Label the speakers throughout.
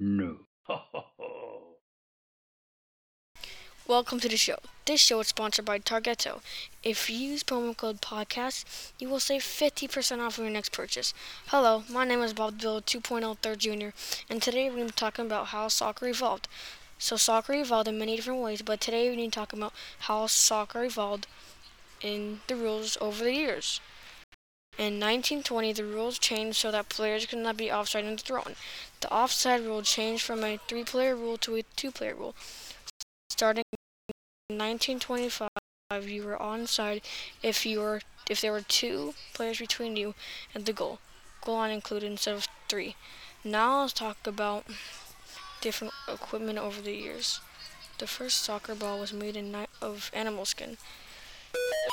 Speaker 1: No.
Speaker 2: Welcome to the show. This show is sponsored by Targetto. If you use promo code podcast, you will save 50% off of your next purchase. Hello, my name is Bob Bill 2.0 third junior, and today we're going to be talking about how soccer evolved. So soccer evolved in many different ways, but today we're going to talk about how soccer evolved in the rules over the years. In 1920, the rules changed so that players could not be offside in the throw-in. The offside rule changed from a three-player rule to a two-player rule. Starting in 1925, you were onside if you were if there were two players between you and the goal. Goal line included instead of three. Now let's talk about different equipment over the years. The first soccer ball was made in of animal skin,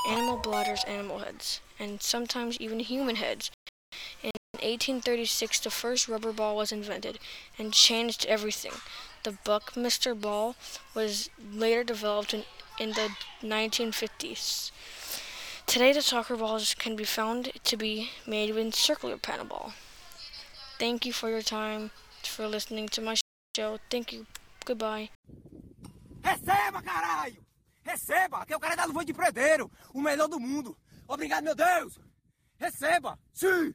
Speaker 2: animal bladders, animal heads, and sometimes even human heads. In 1836, the first rubber ball was invented and changed everything. The Buckminster ball was later developed in, in the 1950s. Today, the soccer balls can be found to be made with circular panel ball. Thank you for your time, for listening to my show. Thank you. Goodbye.
Speaker 3: Caralho! Receba, que é o cara da luva de predeiro, o melhor do mundo. Obrigado, meu Deus! Receba! Sim!